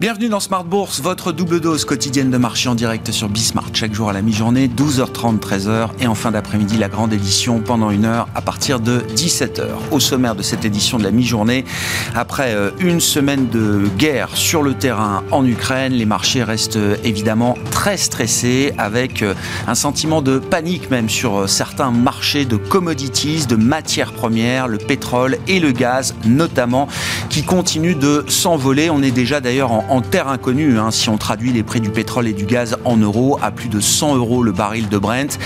Bienvenue dans Smart Bourse, votre double dose quotidienne de marché en direct sur Bismart. Chaque jour à la mi-journée, 12h30, 13h. Et en fin d'après-midi, la grande édition pendant une heure à partir de 17h. Au sommaire de cette édition de la mi-journée, après euh, une semaine de guerre sur le terrain en Ukraine, les marchés restent euh, évidemment très stressés avec euh, un sentiment de panique même sur certains marchés de commodities, de matières premières, le pétrole et le gaz notamment, qui continuent de s'envoler. On est déjà d'ailleurs en en terre inconnue, hein, si on traduit les prix du pétrole et du gaz en euros, à plus de 100 euros le baril de Brent,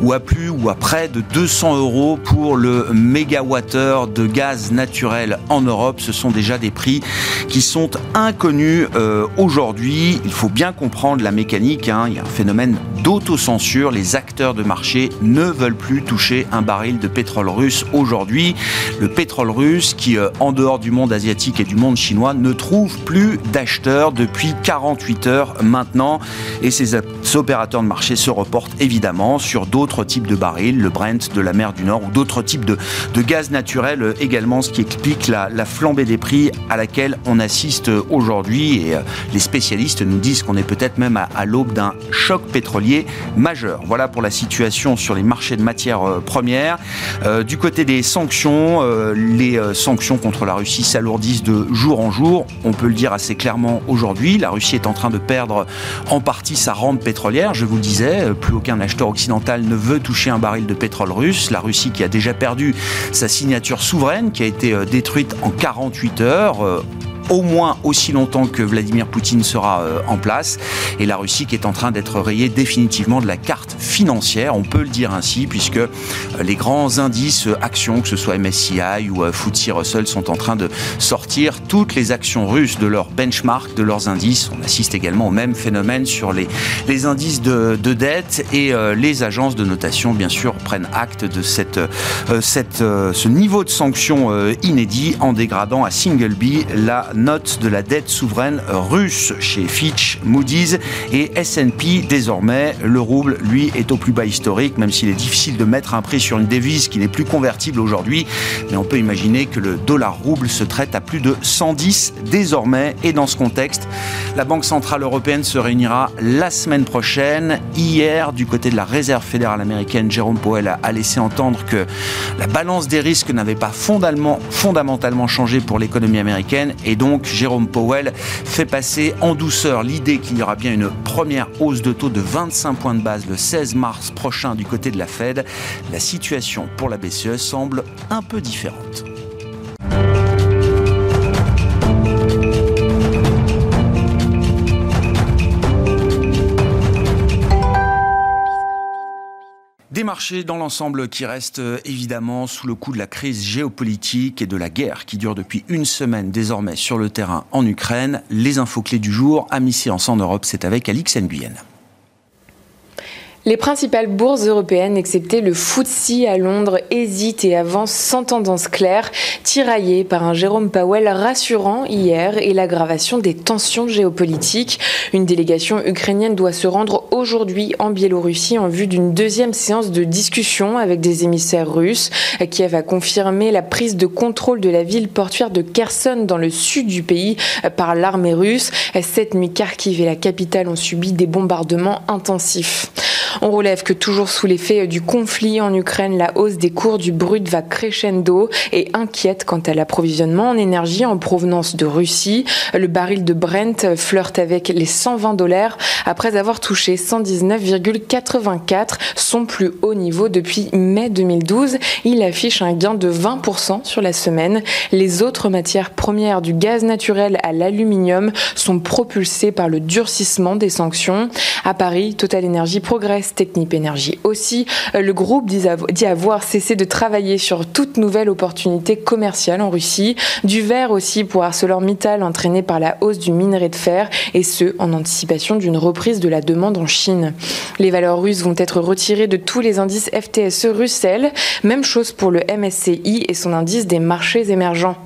ou à plus ou à près de 200 euros pour le mégawattheure de gaz naturel en Europe. Ce sont déjà des prix qui sont inconnus euh, aujourd'hui. Il faut bien comprendre la mécanique. Hein. Il y a un phénomène d'autocensure. Les acteurs de marché ne veulent plus toucher un baril de pétrole russe aujourd'hui. Le pétrole russe qui, euh, en dehors du monde asiatique et du monde chinois, ne trouve plus d'acheteurs depuis 48 heures maintenant. Et ces opérateurs de marché se reportent évidemment sur d'autres types de barils, le Brent de la mer du Nord ou d'autres types de, gaz naturel également, ce qui explique la, flambée des prix à laquelle on assiste aujourd'hui. Et euh, les spécialistes nous disent qu'on est peut-être même à, l'aube d'un choc pétrolier majeur. Voilà pour la situation sur les marchés de matières euh, premières. Euh, du côté des sanctions, les sanctions contre la Russie s'alourdissent de jour en jour. On peut le dire assez clairement aujourd'hui. La Russie est en train de perdre en partie sa rente pétrolière. Je vous le disais, euh, plus aucun acheteur occidental ne veut toucher un baril de pétrole russe. La Russie qui a déjà perdu sa signature souveraine, qui a été euh, détruite en 48 heures euh, au moins aussi longtemps que Vladimir Poutine sera euh, en place. Et la Russie qui est en train d'être rayée définitivement de la carte financière, on peut le dire ainsi, puisque euh, les grands indices euh, actions, que ce soit MSCI ou FTSE Russell, sont en train de sortir toutes les actions russes de leur benchmark, de leurs indices. On assiste également au même phénomène sur les, indices de, de dette et les agences de notation, bien sûr, prennent acte de cette, ce niveau de sanctions inédit en dégradant à single B la note de la dette souveraine russe chez Fitch, Moody's et S&P. Désormais, le rouble, lui, est au plus bas historique, même s'il est difficile de mettre un prix sur une devise qui n'est plus convertible aujourd'hui. Mais on peut imaginer que le dollar rouble se traite à plus de 110 désormais. Et dans ce contexte, la Banque Centrale Européenne se réunira la semaine prochaine. Hier, du côté de la Réserve fédérale américaine, Jérôme Powell a laissé entendre que la balance des risques n'avait pas fondamentalement changé pour l'économie américaine donc Jérôme Powell fait passer en douceur l'idée qu'il y aura bien une première hausse de taux de 25 points de base le 16 mars prochain du côté de la Fed. La situation pour la BCE semble un peu différente. Des marchés dans l'ensemble qui restent euh, évidemment sous le coup de la crise géopolitique et de la guerre qui dure depuis une semaine désormais sur le terrain en Ukraine. Les infos clés du jour à mi-séance en Europe, c'est avec Alix Nguyen. Les principales bourses européennes, excepté le FTSE à Londres, hésitent et avancent sans tendance claire, tiraillées par un Jérôme Powell rassurant hier et l'aggravation des tensions géopolitiques. Une délégation ukrainienne doit se rendre aujourd'hui en Biélorussie en vue d'une deuxième séance de discussion avec des émissaires russes. Kiev a confirmé la prise de contrôle de la ville portuaire de Kherson dans le sud du pays par l'armée russe. Cette nuit, Kharkiv et la capitale ont subi des bombardements intensifs. On relève que toujours sous l'effet du conflit en Ukraine, la hausse des cours du brut va crescendo et inquiète quant à l'approvisionnement en énergie en provenance de Russie. Le baril de Brent flirte avec les 120 dollars après avoir touché 119,84, son plus haut niveau depuis mai 2012. Il affiche un gain de 20% sur la semaine. Les autres matières premières du gaz naturel à l'aluminium sont propulsées par le durcissement des sanctions. À Paris, Total Energy progresse Technip Énergie aussi. Euh, le groupe dit avoir cessé de travailler sur toute nouvelle opportunité commerciale en Russie. Du verre aussi pour ArcelorMittal entraîné par la hausse du minerai de fer et ce en anticipation d'une reprise de la demande en Chine. Les valeurs russes vont être retirées de tous les indices FTSE Russell. Même chose pour le MSCI et son indice des marchés émergents.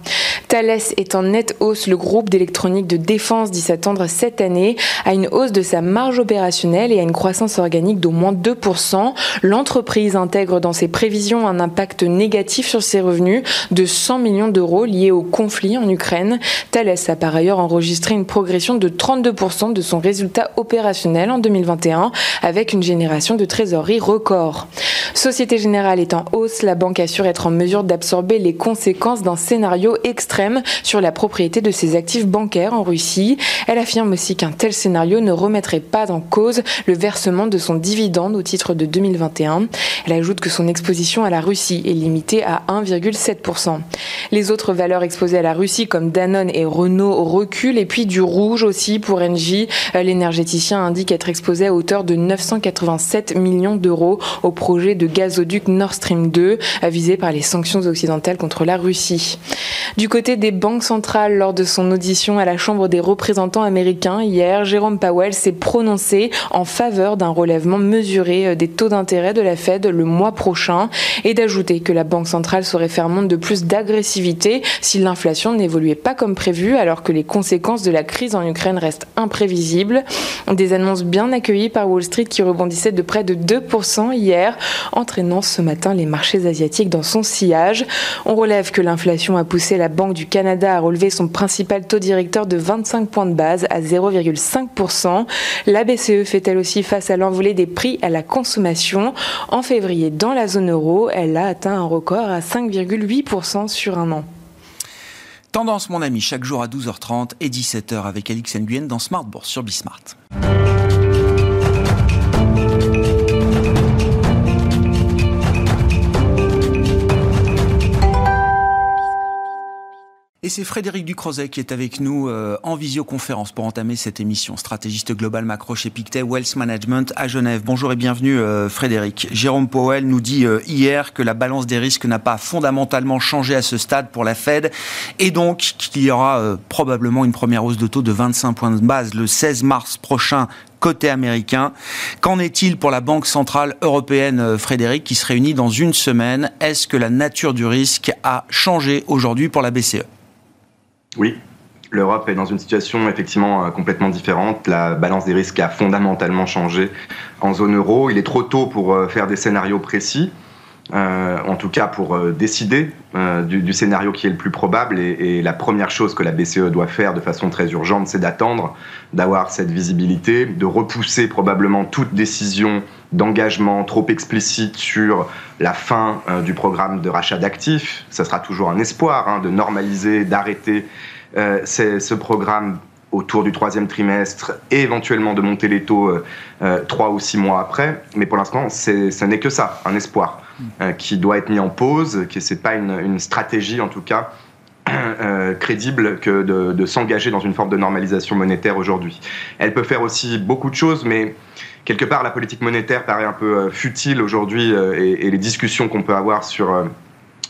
Thales est en nette hausse. Le groupe d'électronique de défense dit s'attendre cette année à une hausse de sa marge opérationnelle et à une croissance organique d'au moins 2%. L'entreprise intègre dans ses prévisions un impact négatif sur ses revenus de 100 millions d'euros liés au conflit en Ukraine. Thales a par ailleurs enregistré une progression de 32% de son résultat opérationnel en 2021 avec une génération de trésorerie record. Société Générale est en hausse. La banque assure être en mesure d'absorber les conséquences d'un scénario extrême sur la propriété de ses actifs bancaires en Russie. Elle affirme aussi qu'un tel scénario ne remettrait pas en cause le versement de son dividende au titre de 2021. Elle ajoute que son exposition à la Russie est limitée à 1,7%. Les autres valeurs exposées à la Russie comme Danone et Renault reculent et puis du rouge aussi pour Engie. L'énergéticien indique être exposé à hauteur de 987 millions d'euros au projet de gazoduc Nord Stream 2 visé par les sanctions occidentales contre la Russie. Du côté des banques centrales, lors de son audition à la Chambre des représentants américains hier, Jérôme Powell s'est prononcé en faveur d'un relèvement mesuré des taux d'intérêt de la Fed le mois prochain et d'ajouter que la Banque centrale saurait faire montre de plus d'agressivité si l'inflation n'évoluait pas comme prévu alors que les conséquences de la crise en Ukraine restent imprévisibles. Des annonces bien accueillies par Wall Street qui rebondissaient de près de 2% hier, entraînant ce matin les marchés asiatiques dans son sillage. On relève que l'inflation a poussé la Banque du Canada à relever son principal taux directeur de 25 points de base à 0,5%. La BCE fait elle aussi face à l'envolée des prix à la consommation. En février, dans la zone euro, elle a atteint un record à 5,8% sur un an. Tendance, mon ami, chaque jour à 12h30 et 17h avec Alix Nguyen dans Smart Bourse sur Bismart. Et c'est Frédéric Ducrozet qui est avec nous euh, en visioconférence pour entamer cette émission. Stratégiste global macro chez Pictet Wealth Management à Genève. Bonjour et bienvenue euh, Frédéric. Jérôme Powell nous dit euh, hier que la balance des risques n'a pas fondamentalement changé à ce stade pour la Fed et donc qu'il y aura probablement une première hausse de taux de 25 points de base le 16 mars prochain côté américain. Qu'en est-il pour la Banque centrale européenne, Frédéric, qui se réunit dans une semaine? Est-ce que la nature du risque a changé aujourd'hui pour la BCE oui, l'Europe est dans une situation effectivement euh, complètement différente. La balance des risques a fondamentalement changé en zone euro. Il est trop tôt pour euh, faire des scénarios précis. Euh, en tout cas pour décider du, scénario qui est le plus probable. Et, la première chose que la BCE doit faire de façon très urgente, c'est d'attendre, d'avoir cette visibilité, de repousser probablement toute décision d'engagement trop explicite sur la fin du programme de rachat d'actifs. Ça sera toujours un espoir hein, de normaliser, d'arrêter euh, ce programme autour du troisième trimestre et éventuellement de monter les taux euh, euh, trois ou six mois après. Mais pour l'instant, ce n'est que ça, un espoir qui doit être mis en pause, que ce n'est pas une, stratégie en tout cas crédible que de, s'engager dans une forme de normalisation monétaire aujourd'hui. Elle peut faire aussi beaucoup de choses, mais quelque part la politique monétaire paraît un peu futile aujourd'hui et, les discussions qu'on peut avoir sur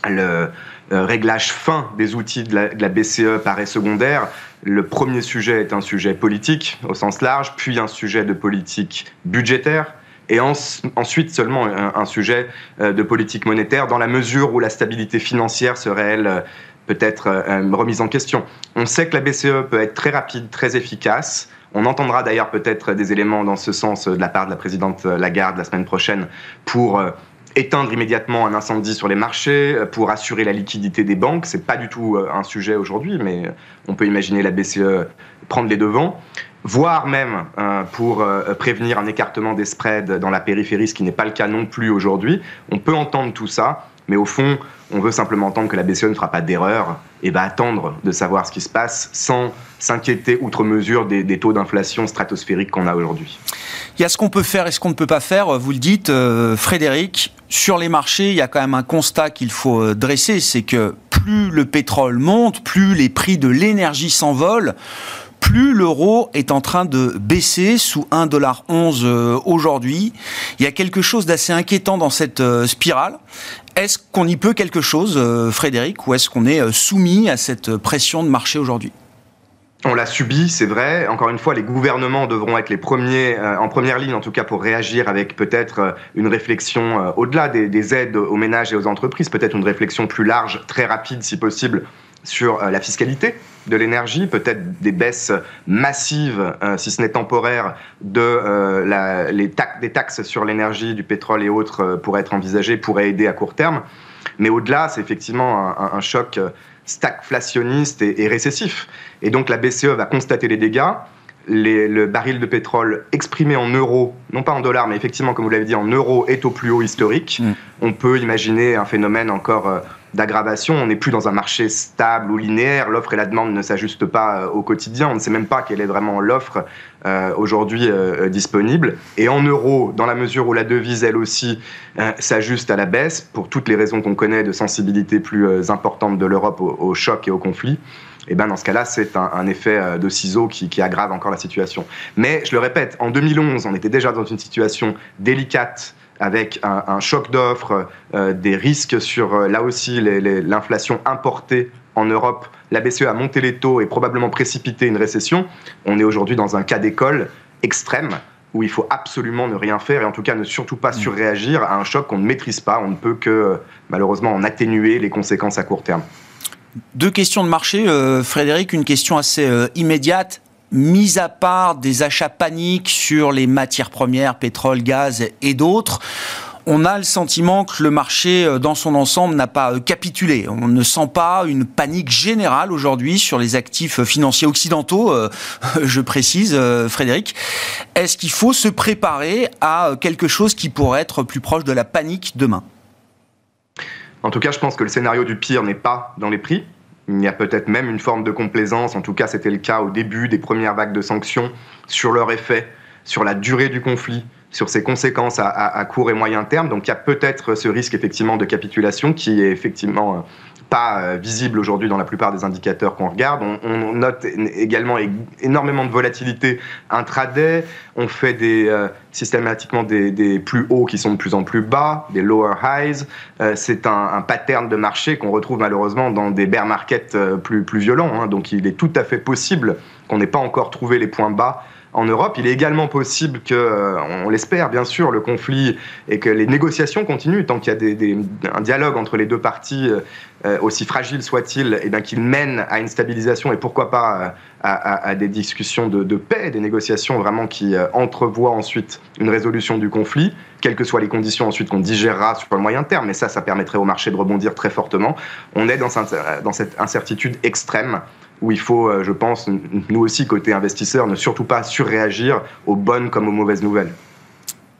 le euh, réglage fin des outils de la, BCE paraît secondaire. Le premier sujet est un sujet politique au sens large, puis un sujet de politique budgétaire et ensuite seulement un, sujet euh, de politique monétaire dans la mesure où la stabilité financière serait, elle, euh, peut-être remise en question. On sait que la BCE peut être très rapide, très efficace. On entendra d'ailleurs peut-être des éléments dans ce sens de la part de la présidente Lagarde la semaine prochaine pour éteindre immédiatement un incendie sur les marchés, euh, pour assurer la liquidité des banques. C'est pas du tout euh, un sujet aujourd'hui, mais on peut imaginer la BCE prendre les devants, voire même euh, pour prévenir un écartement des spreads dans la périphérie, ce qui n'est pas le cas non plus aujourd'hui. On peut entendre tout ça, mais au fond, on veut simplement entendre que la BCE ne fera pas d'erreur et va attendre de savoir ce qui se passe sans s'inquiéter outre mesure des, taux d'inflation stratosphériques qu'on a aujourd'hui. Il y a ce qu'on peut faire et ce qu'on ne peut pas faire, vous le dites, euh, Frédéric. Sur les marchés, il y a quand même un constat qu'il faut euh, dresser, c'est que plus le pétrole monte, plus les prix de l'énergie s'envolent, plus l'euro est en train de baisser sous 1,11$ euh, aujourd'hui. Il y a quelque chose d'assez inquiétant dans cette spirale. Est-ce qu'on y peut quelque chose, euh, Frédéric, ou est-ce qu'on est euh, soumis à cette pression de marché aujourd'hui? On l'a subi, c'est vrai. Encore une fois, les gouvernements devront être les premiers, euh, en première ligne en tout cas, pour réagir avec peut-être une réflexion au-delà des, aides aux ménages et aux entreprises, peut-être une réflexion plus large, très rapide si possible, sur la fiscalité de l'énergie, peut-être des baisses massives, si ce n'est temporaires, de les des taxes sur l'énergie, du pétrole et autres pourraient être envisagées, pourraient aider à court terme. Mais au-delà, c'est effectivement un, choc stagflationniste et, récessif. Et donc la BCE va constater les dégâts. le baril de pétrole exprimé en euros, non pas en dollars, mais effectivement, comme vous l'avez dit, en euros, est au plus haut historique. Mm. On peut imaginer un phénomène encore euh, d'aggravation. On n'est plus dans un marché stable ou linéaire. L'offre et la demande ne s'ajustent pas euh, au quotidien. On ne sait même pas quelle est vraiment l'offre euh, aujourd'hui euh, disponible. Et en euros, dans la mesure où la devise, elle aussi, s'ajuste à la baisse, pour toutes les raisons qu'on connaît de sensibilité plus importante de l'Europe au, choc et au conflit, et eh ben dans ce cas-là, c'est un, effet de ciseaux qui, qui, aggrave encore la situation. Mais je le répète, en 2011, on était déjà dans une situation délicate avec un, choc d'offres, euh, des risques sur, euh, là aussi, l'inflation importée en Europe. La BCE a monté les taux et probablement précipité une récession. On est aujourd'hui dans un cas d'école extrême où il faut absolument ne rien faire et en tout cas ne surtout pas mm. surréagir à un choc qu'on ne maîtrise pas. On ne peut que malheureusement en atténuer les conséquences à court terme. Deux questions de marché, euh, Frédéric. Une question assez immédiate mis à part des achats paniques sur les matières premières, pétrole, gaz et d'autres, on a le sentiment que le marché euh, dans son ensemble n'a pas euh, capitulé. On ne sent pas une panique générale aujourd'hui sur les actifs financiers occidentaux, euh, je précise, Frédéric. Est-ce qu'il faut se préparer à quelque chose qui pourrait être plus proche de la panique demain? En tout cas, je pense que le scénario du pire n'est pas dans les prix. Il y a peut-être même une forme de complaisance, en tout cas c'était le cas au début des premières vagues de sanctions, sur leur effet, sur la durée du conflit, sur ses conséquences à, court et moyen terme. Donc il y a peut-être ce risque effectivement de capitulation qui est effectivement euh, euh, visible aujourd'hui dans la plupart des indicateurs qu'on regarde. On, note également énormément de volatilité intraday. On fait euh, systématiquement des, plus hauts qui sont de plus en plus bas, des lower highs. Euh, c'est un, pattern de marché qu'on retrouve malheureusement dans des bear markets plus, plus violents. Hein. Donc il est tout à fait possible qu'on n'ait pas encore trouvé les points bas en Europe. Il est également possible que, euh, on l'espère bien sûr, le conflit et que les négociations continuent tant qu'il y a un dialogue entre les deux parties, euh, euh, aussi fragile soit-il, et bien qu'il mène à une stabilisation et pourquoi pas à, des discussions de, paix, des négociations vraiment qui entrevoient ensuite une résolution du conflit, quelles que soient les conditions ensuite qu'on digérera sur le moyen terme. Mais ça, ça permettrait au marché de rebondir très fortement. On est dans cette incertitude extrême où il faut, euh, je pense, nous aussi, côté investisseurs, ne surtout pas surréagir aux bonnes comme aux mauvaises nouvelles.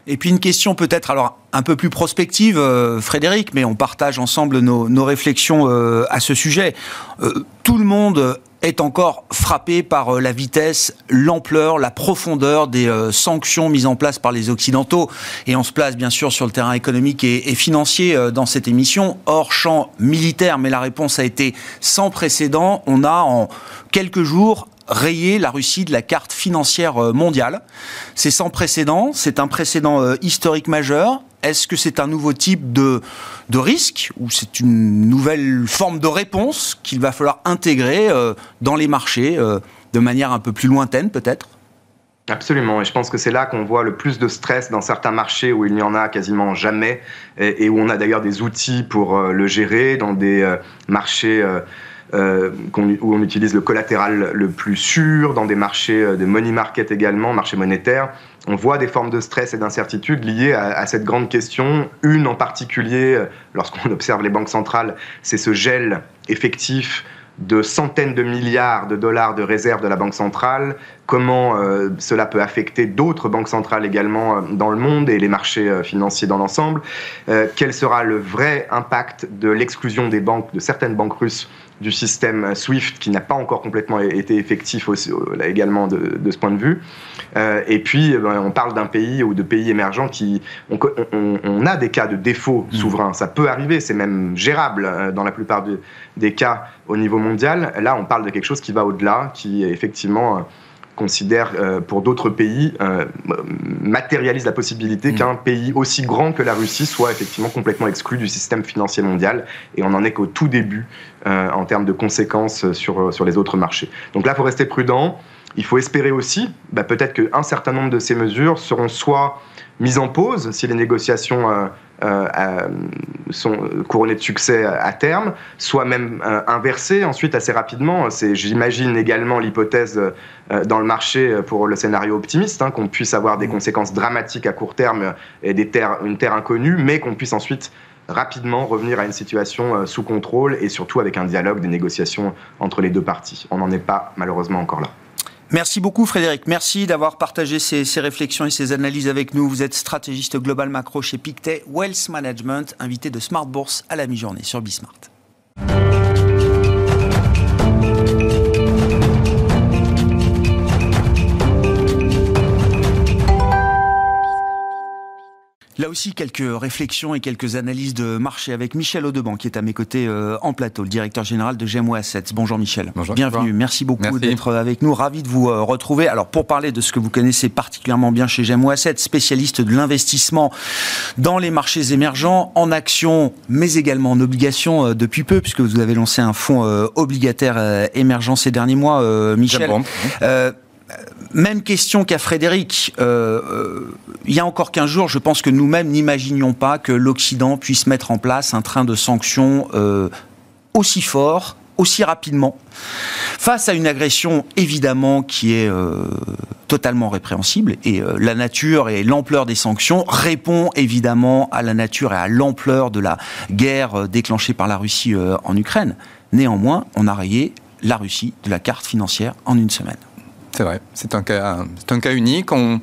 Et puis une question peut-être alors un peu plus prospective, euh, Frédéric, mais on partage ensemble nos, réflexions euh, à ce sujet. tout le monde est encore frappé par euh, la vitesse, l'ampleur, la profondeur des euh, sanctions mises en place par les Occidentaux. Et on se place bien sûr sur le terrain économique et, financier euh, dans cette émission, hors champ militaire, mais la réponse a été sans précédent. On a en quelques jours rayé la Russie de la carte financière mondiale. C'est sans précédent, c'est un précédent historique majeur. Est-ce que c'est un nouveau type de, de risque ou c'est une nouvelle forme de réponse qu'il va falloir intégrer euh, dans les marchés euh, de manière un peu plus lointaine peut-être? Absolument, et je pense que c'est là qu'on voit le plus de stress dans certains marchés où il n'y en a quasiment jamais, et, où on a d'ailleurs des outils pour euh, le gérer, dans des marchés où on utilise le collatéral le plus sûr, dans des marchés de money market également, marchés monétaires on voit des formes de stress et d'incertitude liées à, cette grande question. Une en particulier, euh, lorsqu'on observe les banques centrales, c'est ce gel effectif de centaines de milliards de dollars de réserves de la Banque centrale, comment euh, cela peut affecter d'autres banques centrales également euh, dans le monde et les marchés financiers dans l'ensemble, quel sera le vrai impact de l'exclusion des banques, de certaines banques russes du système SWIFT qui n'a pas encore complètement été effectif aussi, également de, ce point de vue. Euh, et puis, eh ben, on parle d'un pays ou de pays émergents qui. On, a des cas de défaut mmh. souverain. Ça peut arriver, c'est même gérable euh, dans la plupart des cas au niveau mondial. Là, on parle de quelque chose qui va au-delà, qui effectivement euh, considère pour d'autres pays, matérialise la possibilité mmh. qu'un pays aussi grand que la Russie soit effectivement complètement exclu du système financier mondial. Et on n'en est qu'au tout début en termes de conséquences sur, sur les autres marchés. Donc là, il faut rester prudent Il faut espérer aussi, bah, peut-être qu'un certain nombre de ces mesures seront soit mises en pause si les négociations euh, euh, sont couronnées de succès à terme, soit même inversées ensuite assez rapidement. C'est, j'imagine également l'hypothèse dans le marché pour le scénario optimiste, hein, qu'on puisse avoir des conséquences dramatiques à court terme et des terres, une terre inconnue, mais qu'on puisse ensuite rapidement revenir à une situation sous contrôle et surtout avec un dialogue, des négociations entre les deux parties. On n'en est pas malheureusement encore là. Merci beaucoup Frédéric. Merci d'avoir partagé ces, réflexions et ces analyses avec nous. Vous êtes stratégiste global macro chez Pictet Wealth Management, invité de Smart Bourse à la mi-journée sur Bismart. Là aussi, quelques réflexions et quelques analyses de marché avec Michel Audeban, qui est à mes côtés euh, en plateau, le directeur général de GMO Assets. Bonjour Michel. Bonjour. Bienvenue. Merci beaucoup d'être avec nous. Ravi de vous euh, retrouver. Alors, pour parler de ce que vous connaissez particulièrement bien chez GMO Assets, spécialiste de l'investissement dans les marchés émergents, en actions, mais également en obligations euh, depuis peu, puisque vous avez lancé un fonds obligataire émergent ces derniers mois, Michel. Même question qu'à Frédéric. Euh, euh, il y a encore 15 jours, je pense que nous-mêmes n'imaginions pas que l'Occident puisse mettre en place un train de sanctions euh, aussi fort, aussi rapidement, face à une agression évidemment qui est totalement répréhensible. Et la nature et l'ampleur des sanctions répond évidemment à la nature et à l'ampleur de la guerre déclenchée par la Russie en Ukraine. Néanmoins, on a rayé la Russie de la carte financière en une semaine. C'est vrai, c'est un cas, unique. On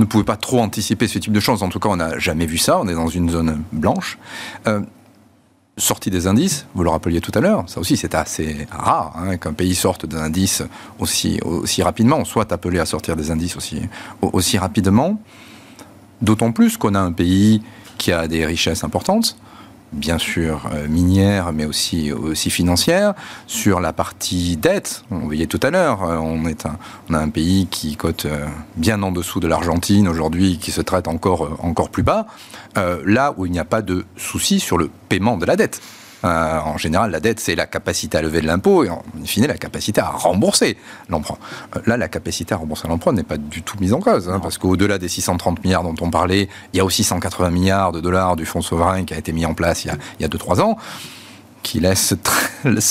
ne pouvait pas trop anticiper ce type de choses. En tout cas, on n'a jamais vu ça. On est dans une zone blanche. Euh, sortie des indices, vous le rappeliez tout à l'heure, ça aussi c'est assez rare hein, qu'un pays sorte d'un indice aussi, rapidement, on soit appelé à sortir des indices aussi rapidement. D'autant plus qu'on a un pays qui a des richesses importantes, bien sûr euh, minière, mais aussi, aussi financière. Sur la partie dette, on voyait tout à l'heure, euh, on, est un, on a un pays qui cote euh, bien en dessous de l'Argentine aujourd'hui, qui se traite encore, encore plus bas, là où il n'y a pas de souci sur le paiement de la dette. Euh, en général, la dette, c'est la capacité à lever de l'impôt et en fine, la capacité à rembourser l'emprunt. Euh, là, la capacité à rembourser l'emprunt n'est pas du tout mise en cause, hein, parce qu'au-delà des 630 milliards dont on parlait, il y a aussi 180 milliards de dollars du fonds souverain qui a été mis en place il y a 2-3 ans qui laisse,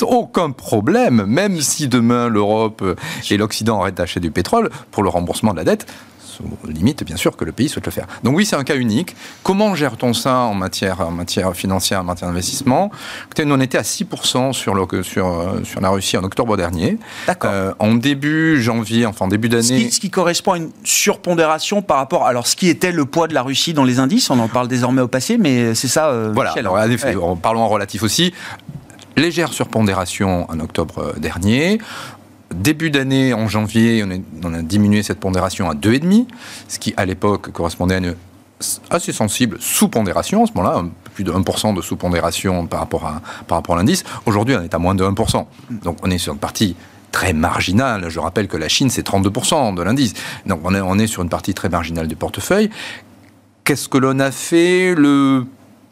aucun problème, même si demain l'Europe et l'Occident arrêtent d'acheter du pétrole, pour le remboursement de la dette, limite, bien sûr, que le pays souhaite le faire. Donc oui, c'est un cas unique. Comment gère-t-on ça en matière, en matière financière, en matière d'investissement? Écoutez, nous, on était à 6% sur, le, sur, sur la Russie en octobre dernier. D'accord. Euh, en début janvier, enfin début d'année... Ce, qui, correspond à une surpondération par rapport... Alors, ce qui était le poids de la Russie dans les indices, on en parle désormais au passé, mais c'est ça, euh, voilà, Michel, en effet, parlons en relatif aussi légère surpondération en octobre dernier. Début d'année, en janvier, on, a diminué cette pondération à 2,5, ce qui à l'époque correspondait à une assez sensible sous-pondération, à ce moment-là, plus de 1% de sous-pondération par rapport à, à l'indice. Aujourd'hui, on est à moins de 1%. Donc on est sur une partie très marginale. Je rappelle que la Chine, c'est 32% de l'indice. Donc on est, on est sur une partie très marginale du portefeuille. Qu'est-ce que l'on a fait? Le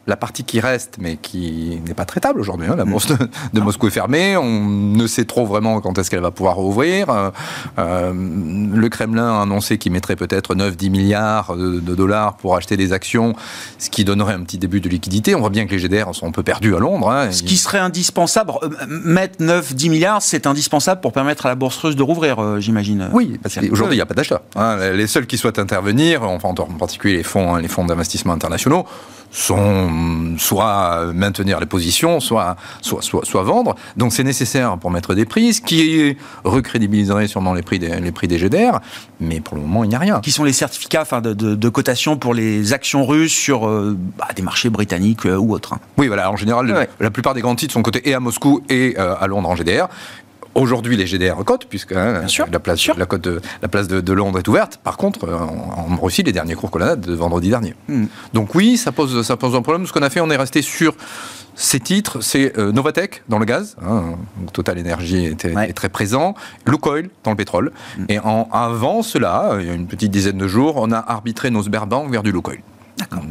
la partie qui reste, mais qui n'est pas traitable aujourd'hui. Hein, la bourse de, Moscou est fermée. On ne sait trop vraiment quand est-ce qu'elle va pouvoir rouvrir. Euh, euh, le Kremlin a annoncé qu'il mettrait peut-être 9-10 milliards de, dollars pour acheter des actions, ce qui donnerait un petit début de liquidité. On voit bien que les GDR sont un peu perdus à Londres. Hein, ce qui serait indispensable, euh, mettre 9-10 milliards, c'est indispensable pour permettre à la bourse russe de rouvrir, j'imagine. Oui, parce qu'aujourd'hui, il n'y a pas d'achat. Hein. Les seuls qui souhaitent intervenir, enfin, en particulier les fonds, les fonds d'investissement internationaux, sont soit maintenir les positions, soit, soit, soit, vendre. Donc c'est nécessaire pour mettre des prix, ce qui recrédibiliserait sûrement les prix des, les prix des GDR, mais pour le moment il n'y a rien. Qui sont les certificats enfin, de, de, cotation pour les actions russes sur euh, bah, des marchés britanniques euh, ou autres hein. Oui, voilà, en général, la plupart des grands titres sont cotés et à Moscou et euh, à Londres en GDR. Aujourd'hui, les GDR cotent, puisque hein, la, place, la, de, la place de, Londres est ouverte. Par contre, euh, en, Russie, les derniers cours qu'on a de vendredi dernier. Hmm. Donc oui, ça pose, ça pose un problème. Ce qu'on a fait, on est resté sur ces titres, c'est euh, Novatec dans le gaz, hein, Total Energy était, très présent, Lukoil dans le pétrole. Hmm. Et en, avant cela, il y a une petite dizaine de jours, on a arbitré nos Sberbank vers du Lukoil. D'accord.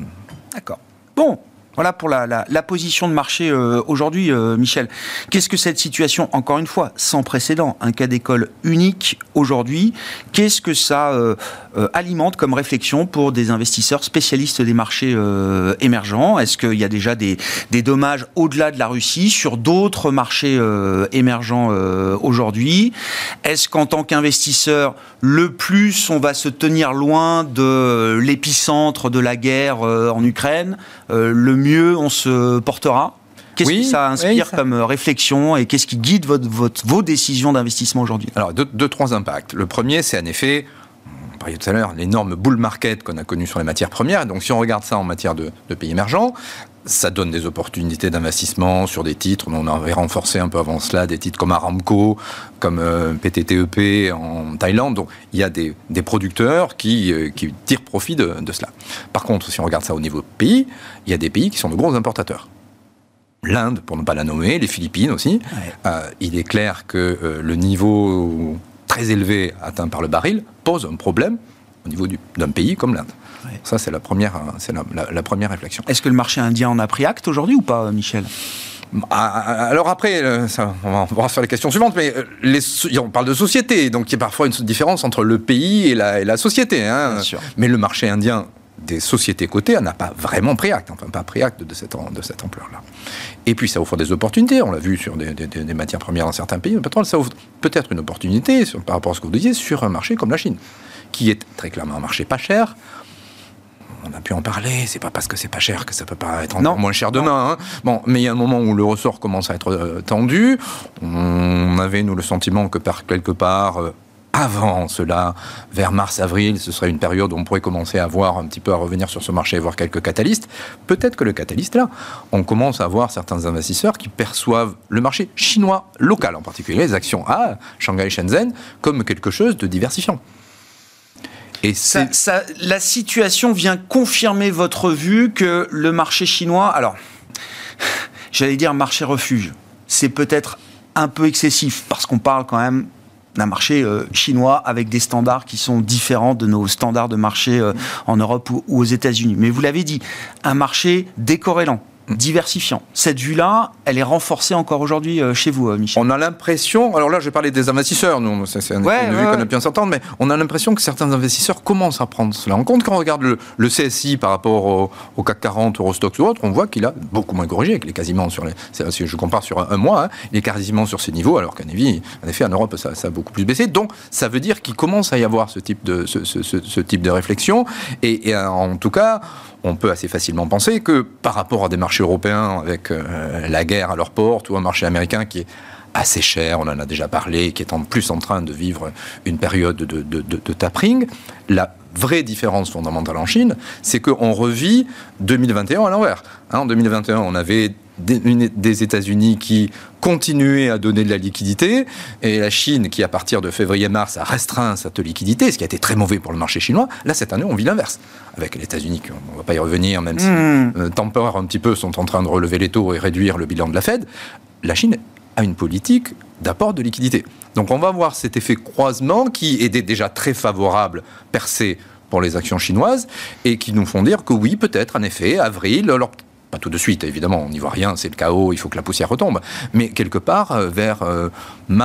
D'accord. Bon, Voilà pour la, position de marché euh, aujourd'hui, euh, Michel. Qu'est-ce que cette situation, encore une fois, sans précédent, un cas d'école unique aujourd'hui, qu'est-ce que ça euh, alimente comme réflexion pour des investisseurs spécialistes des marchés émergents? Est-ce qu'il y a déjà des dommages au-delà de la Russie sur d'autres marchés émergents aujourd'hui? Est-ce qu'en tant qu'investisseur, le plus on va se tenir loin de l'épicentre de la guerre en Ukraine, le mieux on se portera Qu'est-ce que ça inspire comme réflexion et qu'est-ce qui guide votre, vos décisions d'investissement aujourd'hui? Alors, deux, trois impacts. Le premier, c'est en effet, on parlait tout à l'heure, l'énorme bull market qu'on a connu sur les matières premières. Donc, si on regarde ça en matière de, pays émergents, ça donne des opportunités d'investissement sur des titres. On avait renforcé un peu avant cela des titres comme Aramco, comme euh, PTTEP en Thaïlande. Donc il y a des, producteurs qui, euh, qui, tirent profit de, cela. Par contre, si on regarde ça au niveau pays, il y a des pays qui sont de gros importateurs. L'Inde, pour ne pas la nommer, les Philippines aussi. Euh, il est clair que le niveau très élevé atteint par le baril pose un problème au niveau d'un pays comme l'Inde. Ça, c'est la première, c'est la, première réflexion. Est-ce que le marché indien en a pris acte aujourd'hui ou pas, Michel? Ah, alors après, euh, ça, on va voir sur les questions suivantes, mais euh, les, on parle de société, donc il y a parfois une différence entre le pays et la, et la société. Hein. Mais le marché indien des sociétés cotées n'a pas vraiment pris acte, enfin pas pris acte de cette, de cette ampleur-là. Et puis ça offre des opportunités, on l'a vu sur des, des, matières premières dans certains pays, le pétrole, ça offre peut-être une opportunité sur, par rapport à ce que vous disiez sur un marché comme la Chine, qui est très clairement un marché pas cher, on a pu en parler, c'est pas parce que c'est pas cher que ça peut pas être encore moins cher demain. Hein. Bon, mais il y a un moment où le ressort commence à être euh, tendu. On avait, nous, le sentiment que par quelque part, euh, avant cela, vers mars-avril, ce serait une période où on pourrait commencer à voir un petit peu à revenir sur ce marché et voir quelques catalystes. Peut-être que le catalyste là, on commence à voir certains investisseurs qui perçoivent le marché chinois local, en particulier les actions à Shanghai Shenzhen, comme quelque chose de diversifiant. Et ça, la situation vient confirmer votre vue que le marché chinois, alors, j'allais dire marché refuge, c'est peut-être un peu excessif parce qu'on parle quand même d'un marché euh, chinois avec des standards qui sont différents de nos standards de marché euh, en Europe ou, ou aux États-Unis. Mais vous l'avez dit, un marché décorrélant diversifiant. Cette vue-là, elle est renforcée encore aujourd'hui euh, chez vous, euh, Michel. On a l'impression, alors là, je vais parler des investisseurs, nous, c'est une, ouais, vue qu'on a pu s'entendre, mais on a l'impression que certains investisseurs commencent à prendre cela en compte. Quand on regarde le, CSI par rapport au, CAC 40, Eurostox ou autre, on voit qu'il a beaucoup moins corrigé, qu'il est quasiment sur les, si je compare sur un, mois, hein, il est quasiment sur ces niveaux, alors qu'en effet, en Europe, ça, a beaucoup plus baissé. Donc, ça veut dire qu'il commence à y avoir ce type de, ce, type de réflexion, et en tout cas, on peut assez facilement penser que par rapport à des marchés européens avec euh, la guerre à leur porte ou un marché américain qui est assez cher, on en a déjà parlé, qui est en plus en train de vivre une période de, tapering, la vraie différence fondamentale en Chine, c'est qu'on revit 2021 à l'envers. Hein, en 2021, on avait des, États-Unis qui continuaient à donner de la liquidité et la Chine qui, à partir de février-mars, a restreint cette liquidité, ce qui a été très mauvais pour le marché chinois. Là, cette année, on vit l'inverse. Avec les États-Unis, on ne va pas y revenir, même si mmh. euh, temporaire un petit peu, sont en train de relever les taux et réduire le bilan de la Fed. La Chine a une politique d'apport de liquidité. Donc on va voir cet effet croisement qui est déjà très favorable percé pour les actions chinoises et qui nous font dire que oui, peut-être, en effet, avril, alors pas tout de suite, évidemment, on n'y voit rien, c'est le chaos, il faut que la poussière retombe. Mais quelque part, euh, vers euh,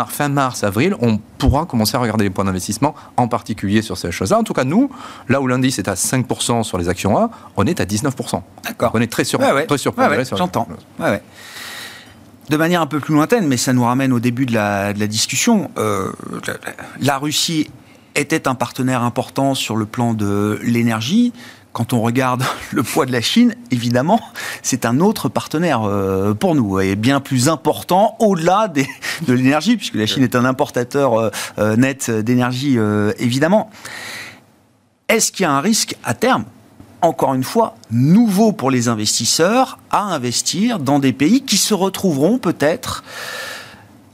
fin mars, avril, on pourra commencer à regarder les points d'investissement, en particulier sur ces choses-là. En tout cas, nous, là où l'indice est à 5% sur les actions A, on est à 19%. D'accord. On est très, sur... très surpris. J'entends. De manière un peu plus lointaine, mais ça nous ramène au début de la, discussion, euh, la Russie était un partenaire important sur le plan de l'énergie quand on regarde le poids de la Chine, évidemment, c'est un autre partenaire euh, pour nous et bien plus important au-delà de l'énergie, puisque la Chine est un importateur euh, euh, net d'énergie, évidemment. Est-ce qu'il y a un risque à terme encore une fois, nouveau pour les investisseurs à investir dans des pays qui se retrouveront peut-être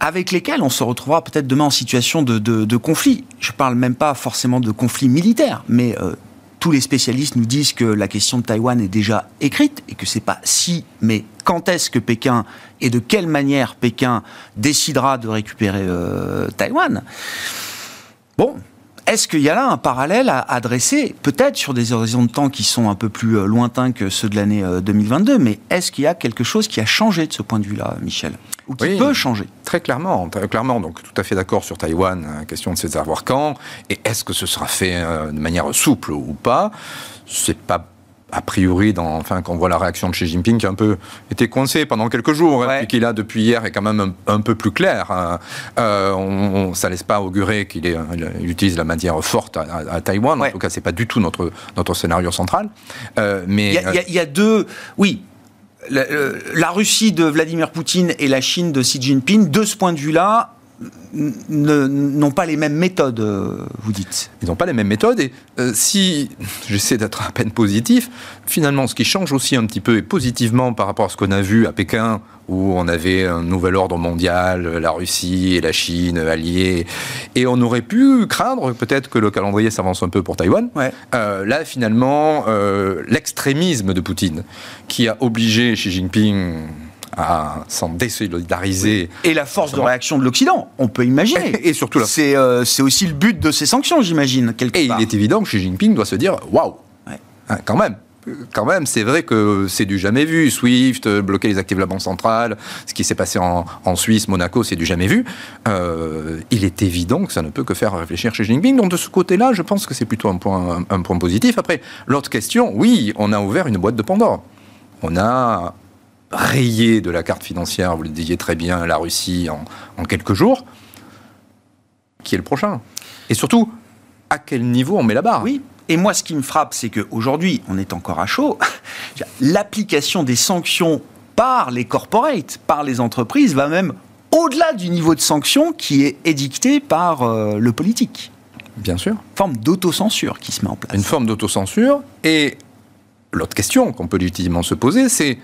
avec lesquels on se retrouvera peut-être demain en situation de, conflit? Je ne parle même pas forcément de conflit militaire, mais tous les spécialistes nous disent que la question de Taïwan est déjà écrite et que c'est pas si, mais quand est-ce que Pékin et de quelle manière Pékin décidera de récupérer euh, Taïwan? Bon, est-ce qu'il y a là un parallèle à adresser, peut-être sur des horizons de temps qui sont un peu plus euh, lointains que ceux de l'année 2022, mais est-ce qu'il y a quelque chose qui a changé de ce point de vue-là, Michel? Ou qui peut changer Très clairement, très clairement. Donc, tout à fait d'accord sur Taïwan, question de ses avoirs quand, et est-ce que ce sera fait de manière souple ou pas? C'est pas a priori, dans, enfin, quand on voit la réaction de Xi Jinping, qui a un peu été coincé pendant quelques jours, hein, et qu'il a depuis hier est quand même un, peu plus clair. Hein. Euh, on, ça laisse pas augurer qu'il utilise la matière forte à, Taïwan. En tout cas, c'est pas du tout notre notre scénario central. Euh, mais il y, a deux, oui. La, la Russie de Vladimir Poutine et la Chine de Xi Jinping, de ce point de vue-là, n'ont pas les mêmes méthodes, euh, vous dites. Ils n'ont pas les mêmes méthodes. Et euh, si j'essaie d'être à peine positif, finalement, ce qui change aussi un petit peu et positivement par rapport à ce qu'on a vu à Pékin, où on avait un nouvel ordre mondial, la Russie et la Chine alliées, et on aurait pu craindre peut-être que le calendrier s'avance un peu pour Taïwan. Euh, là, finalement, l'extrémisme de Poutine, qui a obligé Xi Jinping à s'en désolidariser. Et la force de réaction de l'Occident, on peut imaginer. Et surtout, euh, c'est aussi le but de ces sanctions, j'imagine. Et il est évident que Xi Jinping doit se dire waouh, hein, quand même quand même, c'est vrai que c'est du jamais vu. SWIFT, bloquer les actifs de la Banque centrale, ce qui s'est passé en, Suisse, Monaco, c'est du jamais vu. Euh, il est évident que ça ne peut que faire réfléchir Xi Jinping. Donc de ce côté-là, je pense que c'est plutôt un point, un point positif. Après, l'autre question, oui, on a ouvert une boîte de Pandore. On a rayé de la carte financière, vous le disiez très bien, la Russie en, quelques jours, qui est le prochain? Et surtout, à quel niveau on met la barre? Oui. Et moi, ce qui me frappe, c'est qu'aujourd'hui, on est encore à chaud. L'application des sanctions par les corporates, par les entreprises, va même au-delà du niveau de sanctions qui est édicté par euh, le politique. Bien sûr. Une forme d'autocensure qui se met en place. Une forme d'autocensure. Et l'autre question qu'on peut légitimement se poser, c'est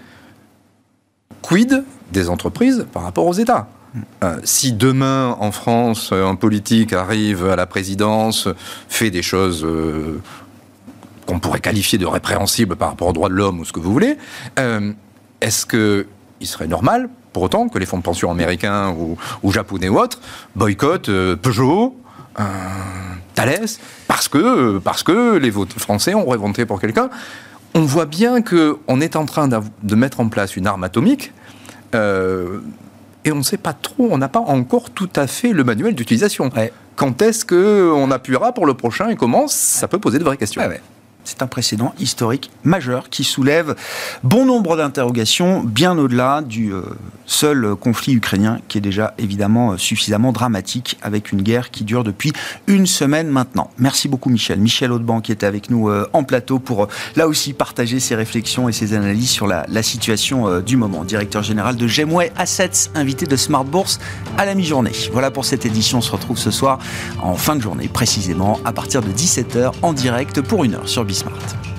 quid des entreprises par rapport aux États? Euh, si demain en France un politique arrive à la présidence, fait des choses euh, qu'on pourrait qualifier de répréhensibles par rapport aux droits de l'homme ou ce que vous voulez, euh, est-ce qu'il serait normal pour autant que les fonds de pension américains ou, japonais ou autres boycottent Peugeot, Thales, parce que, parce que les votes français ont voté pour quelqu'un? On voit bien qu'on est en train de mettre en place une arme atomique. Euh, et on ne sait pas trop, on n'a pas encore tout à fait le manuel d'utilisation. Quand est-ce qu'on appuiera pour le prochain et comment Ça peut poser de vraies questions. C'est un précédent historique majeur qui soulève bon nombre d'interrogations, bien au-delà du euh, seul conflit ukrainien, qui est déjà évidemment euh, suffisamment dramatique, avec une guerre qui dure depuis une semaine maintenant. Merci beaucoup Michel. Michel Audeban qui était avec nous euh, en plateau pour là aussi partager ses réflexions et ses analyses sur la, situation du moment. Directeur général de Gemway Assets, invité de Smart Bourse à la mi-journée. Voilà pour cette édition. On se retrouve ce soir en fin de journée, précisément à partir de 17h en direct pour une heure sur gesmaakt.